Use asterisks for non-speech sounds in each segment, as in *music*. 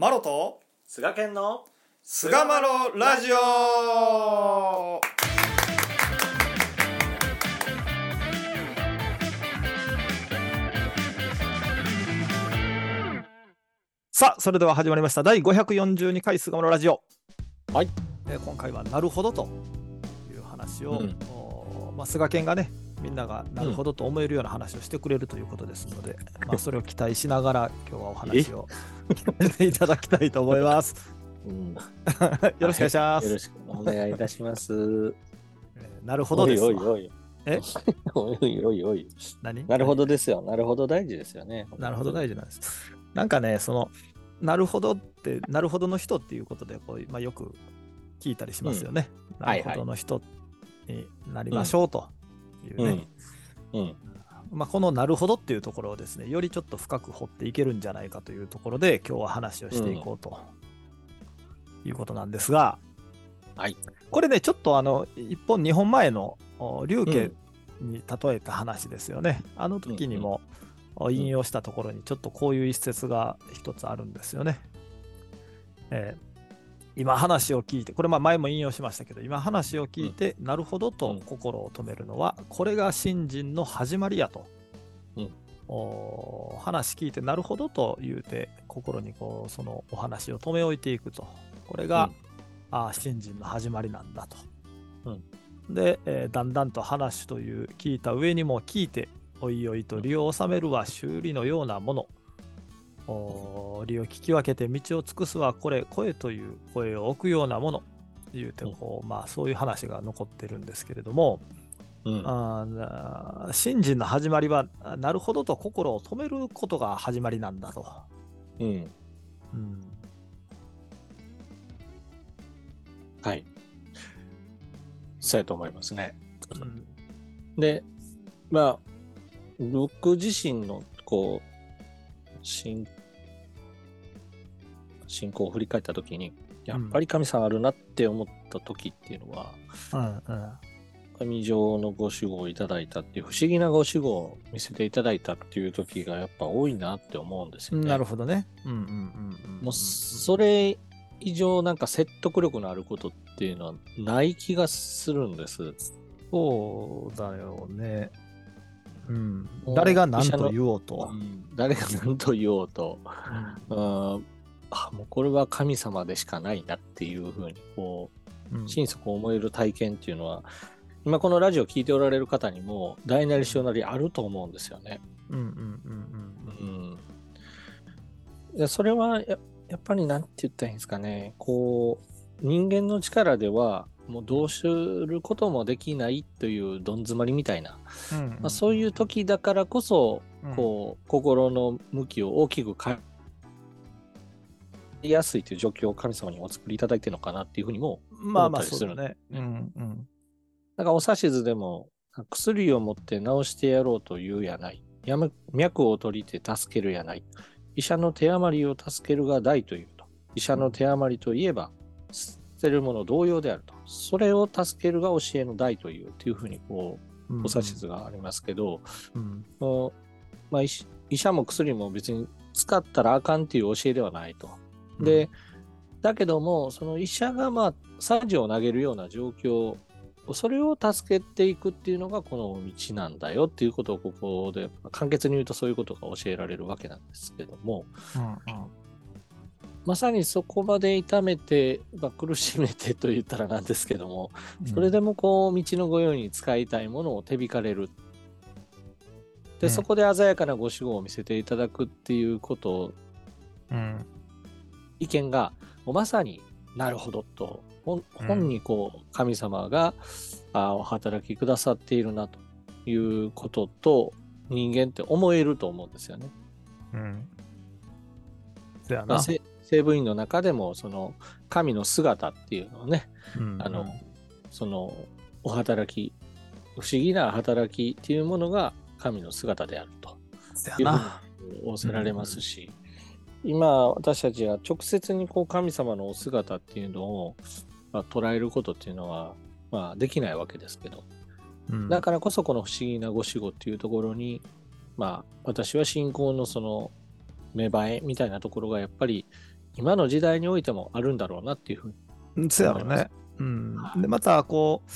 マロと菅健の菅マロラジオ。さあそれでは始まりました。第542回菅マロラジオ。はい、えー今回はなるほどという話を、うん。おーまあ、菅健がねみんながなるほどと思えるような話をしてくれるということですので、まあ、*laughs* それを期待しながら今日はお話を聞かせていただきたいと思います。うん、*laughs* よろしくお願いします。よろしくお願いいたします。え *laughs* ーなるほどですわ。おいおい。え？おいおいおいなるほどですよ。なるほど大事ですよね。なるほど大事なんです。なんかね、その、なるほどって、なるほどの人っていうことでこう、まあ、よく聞いたりしますよね。んなるほどの人になりましょうというね。うん。うん。まあ、このなるほどっていうところをですね、よりちょっと深く掘っていけるんじゃないかというところで、今日は話をしていこうと、いうことなんですが、はい。これね、ちょっとあの、一本、二本前のお龍家に例えた話ですよね。あの時にも、お引用したところに、ちょっとこういう一節が一つあるんですよね。えー今話を聞いて、これまあ前も引用しましたけど、今話を聞いて、なるほどと心を止めるのは、これが信心の始まりやと。うんお話聞いて、なるほどと言うて、心にこうそのお話を止め置いていくと。これが、あ信心の始まりなんだと。で、えーだんだんと話という聞いた上にも聞いて、おいおいと利を収めるは修理のようなもの。お利を聞き分けて道を尽くすはこれ、声という声を置くようなもの。言うてこう、まあそういう話が残ってるんですけれども、うん。あ信心の始まりは、あなるほどと心を止めることが始まりなんだと。うん。うんはい。そうやと思いますね。うんで、まあ、僕自身の、こう、信信仰を振り返ったときに、やっぱり神様あるなって思った時っていうのは、うんうん神上のご守護をいただいたっていう不思議なご守護を見せていただいたっていう時がやっぱ多いなって思うんですよね。なるほどね。うんうんうんうんもうそれ以上なんか説得力のあることっていうのはない気がするんです。そうだよね。うん誰が何と言おうと。誰が何と言おうと、ううんあもうこれは神様でしかないなっていうふうにこんう心底思える体験っていうのは今このラジオ聞いておられる方にも大なり小なりあると思うんですよね。それはややっぱりなんて言ったらいいんですかね。こう人間の力ではもうどうすることもできないというどん詰まりみたいな、うんうんまあ、そういう時だからこそうん。こう心の向きを大きく変えやすいという状況を神様にお作りいただいてるのかなっていうふうにもまあまあそうだね。うんうんなんかお指図でも薬を持って治してやろうというやない。やむ脈を取りて助けるやない。医者の手余りを助けるが大というと。医者の手余りといえば捨てるもの同様であると。それを助けるが教えの大というというふうにこうお指図がありますけど、うんもうまあ、医者も薬も別に使ったらあかんっていう教えではないと。で、だけども、その医者がまあ、サジを投げるような状況、それを助けていくっていうのがこの道なんだよっていうことをここで簡潔に言うとそういうことが教えられるわけなんですけども、うんまさにそこまで痛めて、まあ、苦しめてと言ったらなんですけども、うん。それでもこう道のご用に使いたいものを手引かれる。で、うん。そこで鮮やかなご守護を見せていただくっていうことをうん意見がまさになるほどと。本にこう神様が、あお働きくださっているなということと人間って思えると思うんですよね。うん。そやまあ、な。せ西部院の中でもその神の姿っていうのをねうんあのそのお働き不思議な働きっていうものが神の姿であると。そやいう仰せられますし、今私たちは直接にこう神様のお姿っていうのを、まあ、捉えることっていうのは、まあ、できないわけですけどうんだからこそこの不思議なご守護っていうところにまあ私は信仰のその芽生えみたいなところがやっぱり今の時代においてもあるんだろうなっていうふうに。そうやろね。うん、でまたこう、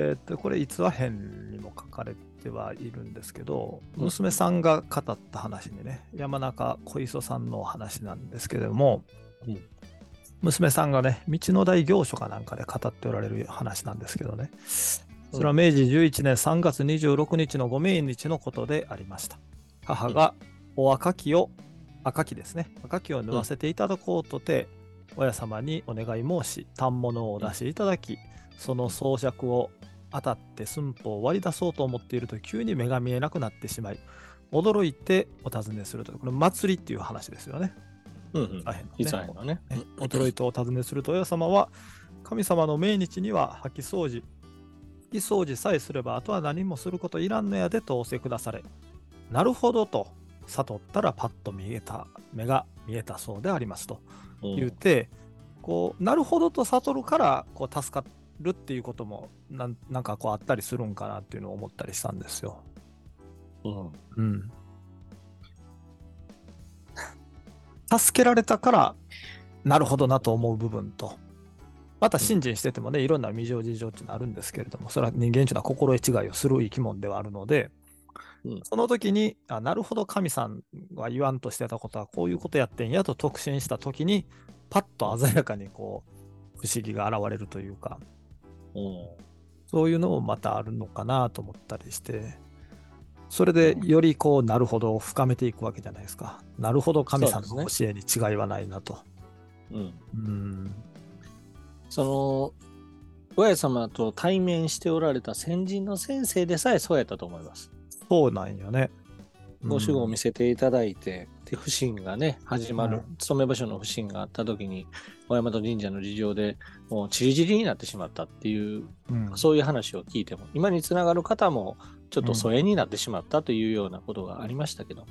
えー、っとこれ逸話編にも書かれてはいるんですけど、娘さんが語った話にね山中小磯さんの話なんですけれども、うん、娘さんがね道の大行書かなんかで語っておられる話なんですけどね。それは明治11年3月26日のご命日のことでありました。母がお赤きを、赤きですね、赤きを縫わせていただこうとて、親様にお願い申し、反物をお出しいただき、その装着を当たって寸法を割り出そうと思っていると急に目が見えなくなってしまい、驚いてお尋ねすると、これ祭りっていう話ですよね。うんうん、大変ねね、ね。驚いてお尋ねすると、親様は、神様の命日には掃き掃除、拭き掃除さえすれば、あとは何もすることいらんのやでと仰せくだされ。なるほどと悟ったらパッと見えた、目が見えたそうでありますと言って、うん、こう、なるほどと悟るからこう助かるっていうこともなんなんかこうあったりするんかなっていうのを思ったりしたんですよ。うん。うん。助けられたからなるほどなと思う部分と、また信心しててもね、いろんな未情事情っていうのあるんですけれども、それは人間というのは心得違いをする生き物ではあるので、うん、その時にあ、なるほど神さんは言わんとしてたことはこういうことやってんやと特進した時に、パッと鮮やかにこう、不思議が現れるというか、うん、そういうのもまたあるのかなと思ったりして、それでよりこう、なるほど深めていくわけじゃないですか。なるほど神さんの教えに違いはないなと。うね、うん。うんその親様と対面しておられた先人の先生でさえそうやったと思います。そうなんよね。ご守護を見せていただいて、で不審がね、始まる、勤め場所の不審があった時に、小山戸神社の事情でもうちりぢりになってしまったっていう、うん、そういう話を聞いても、今につながる方もちょっと疎遠になってしまったというようなことがありましたけど、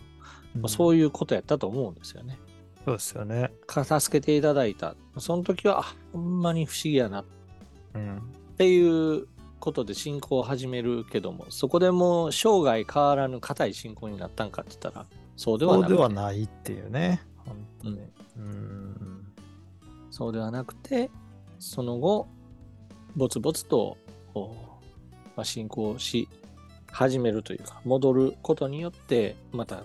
うん、そういうことやったと思うんですよね。そうですよね。助けていただいた。その時は、あ、ほんまに不思議やな。うん、っていうことで信仰を始めるけども、そこでもう生涯変わらぬ固い信仰になったんかって言ったら、そうではない。そうではないっていうね。本当に。うん、そうではなくて、その後、ぼつぼつと、まあ、信仰し始めるというか、戻ることによって、また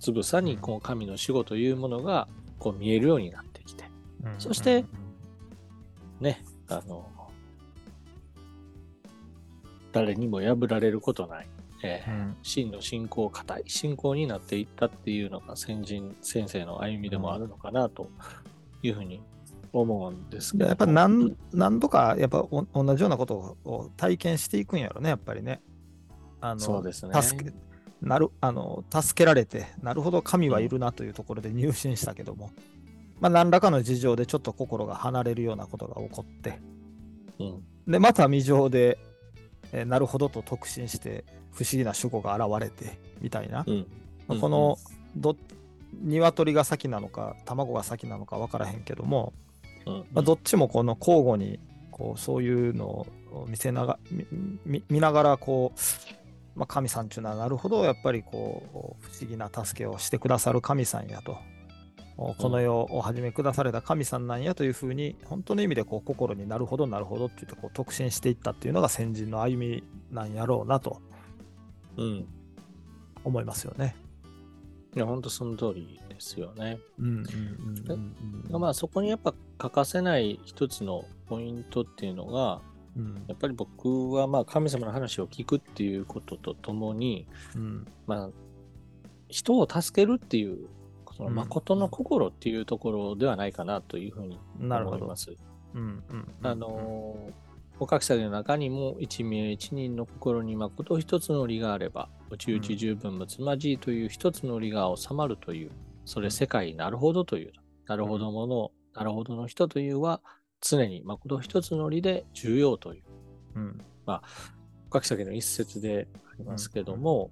つぶさにこう神の死後というものがこう見えるようになってきて、そして、ね、あの、誰にも破られることない、えー、うん、真の信仰、固い信仰になっていったっていうのが先人、先生の歩みでもあるのかなというふうに思うんですけど。やっぱ何何度か、やっぱ同じようなことを体験していくんやろね、やっぱりね。あのそうですね。助けなるあの助けられて、なるほど神はいるなというところで入信したけども、まあ、何らかの事情でちょっと心が離れるようなことが起こって、うん、でまた未情でえー、なるほどと特進して不思議な主語が現れてみたいな、うん。まあ、このど鶏が先なのか卵が先なのか分からへんけども、うん。まあ、どっちもこの交互にこうそういうのを見せなが見見ながらこう、まあ、神さんっていうのはなるほどやっぱりこう不思議な助けをしてくださる神さんやとこの世を始め下された神さんなんやというふうに、本当の意味でこう心になるほどなるほどって言ってこう特進していったっていうのが先人の歩みなんやろうなと、うん、思いますよね。いや、本当その通りですよね。まあそこにやっぱ欠かせない一つのポイントっていうのが、うん、やっぱり僕はまあ神様の話を聞くっていうこととともに、うん、まあ人を助けるっていうその誠の心っていうところではないかなというふうに思います。あの、お書き下げの中にも一名一人の心に誠一つの理があれば、内々十分むつまじいという一つの理が収まるという、それ世界なるほどという、なるほどもの、なるほどの人というは、常に誠一つの理で重要という。うん、まあ、お書き下げの一節でありますけども、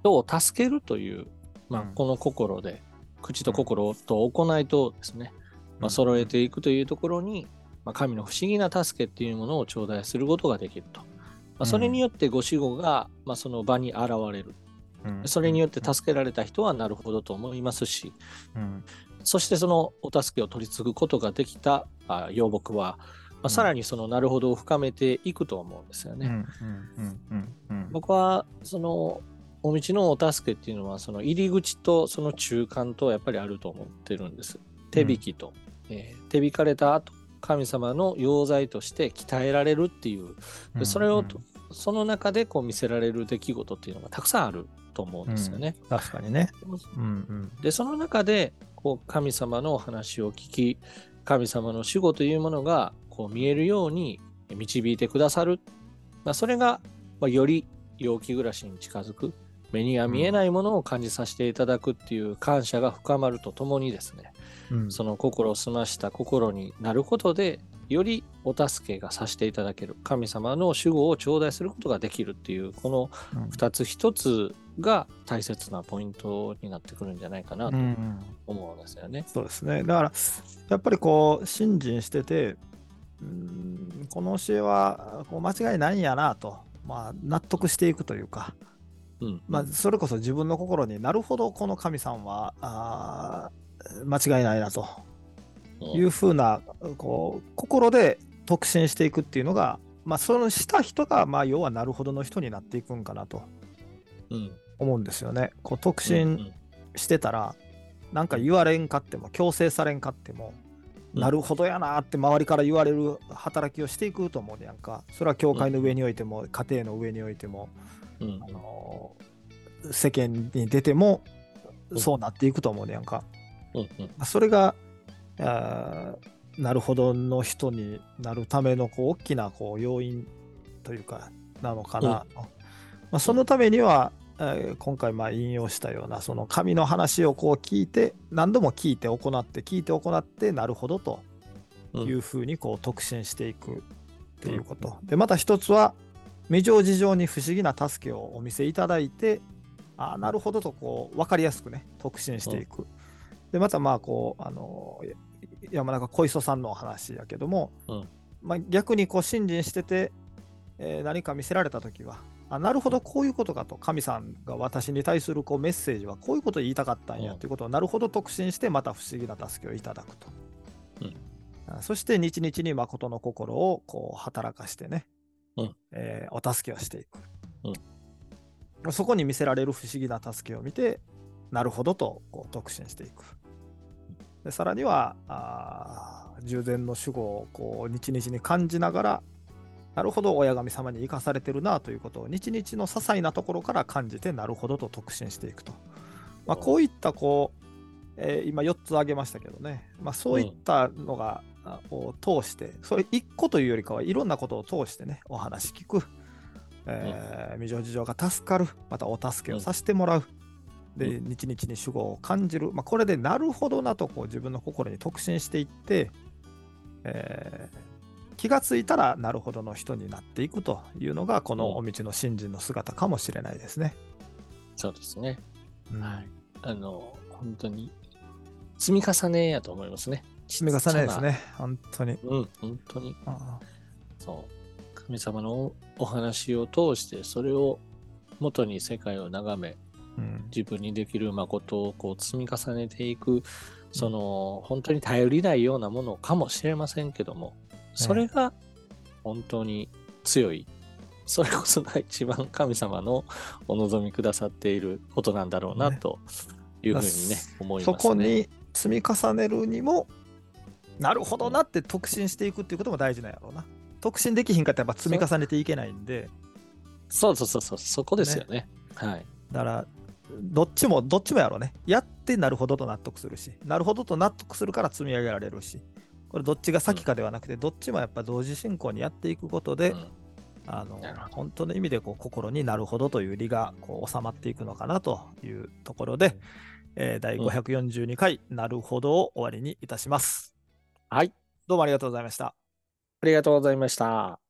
人を助けるというまあ、この心で、口と心と行いとですね、まあ、揃えていくというところに、まあ、神の不思議な助けっていうものを頂戴することができると。まあ、それによってご死後が、まあ、その場に現れる。それによって助けられた人はなるほどと思いますし、そしてそのお助けを取り継ぐことができたあ養木は、まあ、さらにそのなるほどを深めていくと思うんですよね。僕はそのお道のお助けっていうのはその入り口とその中間とやっぱりあると思ってるんです。手引きと、うん、えー、手引かれた後神様の溶剤として鍛えられるっていう、でそれを、うんうん、その中でこう見せられる出来事っていうのがたくさんあると思うんですよね。うん、確かにね。うんうん、でその中でこう神様のお話を聞き神様の守護というものがこう見えるように導いてくださる、まあ、それが、まあ、より陽気暮らしに近づく目には見えないものを感じさせていただくっていう感謝が深まるとともにですね、うん、その心を澄ました心になることでよりお助けがさせていただける神様の守護を頂戴することができるっていうこの2つ1つが大切なポイントになってくるんじゃないかなと思うんですよね。うん、そうですね。だからやっぱりこう信心しててうんこの教えはこう間違いないんやなと、まあ、納得していくというか、うん。まあ、それこそ自分の心になるほどこの神さんはあ間違いないなと。いうふうなこう心で特進していくっていうのが、まあ、そのした人が、まあ、要はなるほどの人になっていくんかなと思うんですよね。こう特進してたら、なんか言われんかっても強制されんかっても、なるほどやなって周りから言われる働きをしていくと思うねやんか。それは教会の上においても、家庭の上においても、うん、あの世間に出てもそうなっていくと思うねやんか。うんうん、それがあなるほどの人になるためのこう大きなこう要因というかなのかな、うん、まあ、そのためには、えー、今回まあ引用したようなその神の話をこう聞いて何度も聞いて行って聞いて行ってなるほどというふうにこう特進していくっていうこと、うん、でまた一つは未情事情に不思議な助けをお見せいただいてあなるほどとこう分かりやすくね特進していく、うん。でまたまあこうあの山中小磯さんのお話やけども、うん、まあ、逆にこう信心してて、えー、何か見せられた時はあなるほどこういうことかと神さんが私に対するこうメッセージはこういうことを言いたかったんやということをなるほど特進してまた不思議な助けをいただくと、うん、そして日々に誠の心をこう働かしてね、うん。えー、お助けをしていく、うん、そこに見せられる不思議な助けを見てなるほどとこう特進していく。でさらにはあ従前の守護をこう日々に感じながらなるほど親神様に生かされてるなということを日々の些細なところから感じてなるほどと特進していくと、まあ、こういったこう、えー、今4つ挙げましたけどね、まあ、そういったのが、を通してそれ1個というよりかはいろんなことを通してねお話聞く、えー、未情事情が助かるまたお助けをさせてもらう、で、日々に守護を感じる、まあ、これでなるほどなとこう自分の心に特進していって、えー、気がついたらなるほどの人になっていくというのがこのお道の信心の姿かもしれないですね。そうですね。うん、はい。あの、本当に積み重ねやと思いますね。積み重ねですね。本当に。うん、本当に。そう。神様のお話を通してそれを元に世界を眺め自分にできる誠をこう積み重ねていくその本当に頼りないようなものかもしれませんけどもそれが本当に強いそれこそが一番神様のお望みくださっていることなんだろうなというふうにね、思います、ね、そこに積み重ねるにもなるほどなって特進していくっていうことも大事なんやろうな。特進できひんかったらやっぱ積み重ねていけないんで。そうそうそうそう、そこですよね。ねはい。だからどっちも、どっちもやろうね。やってなるほどと納得するし、なるほどと納得するから積み上げられるし、これどっちが先かではなくて、うん、どっちもやっぱ同時進行にやっていくことで、うん、あの本当の意味でこう心になるほどという理がこう収まっていくのかなというところで、えー、第542回、なるほどを終わりにいたします。はい。どうもありがとうございました。ありがとうございました。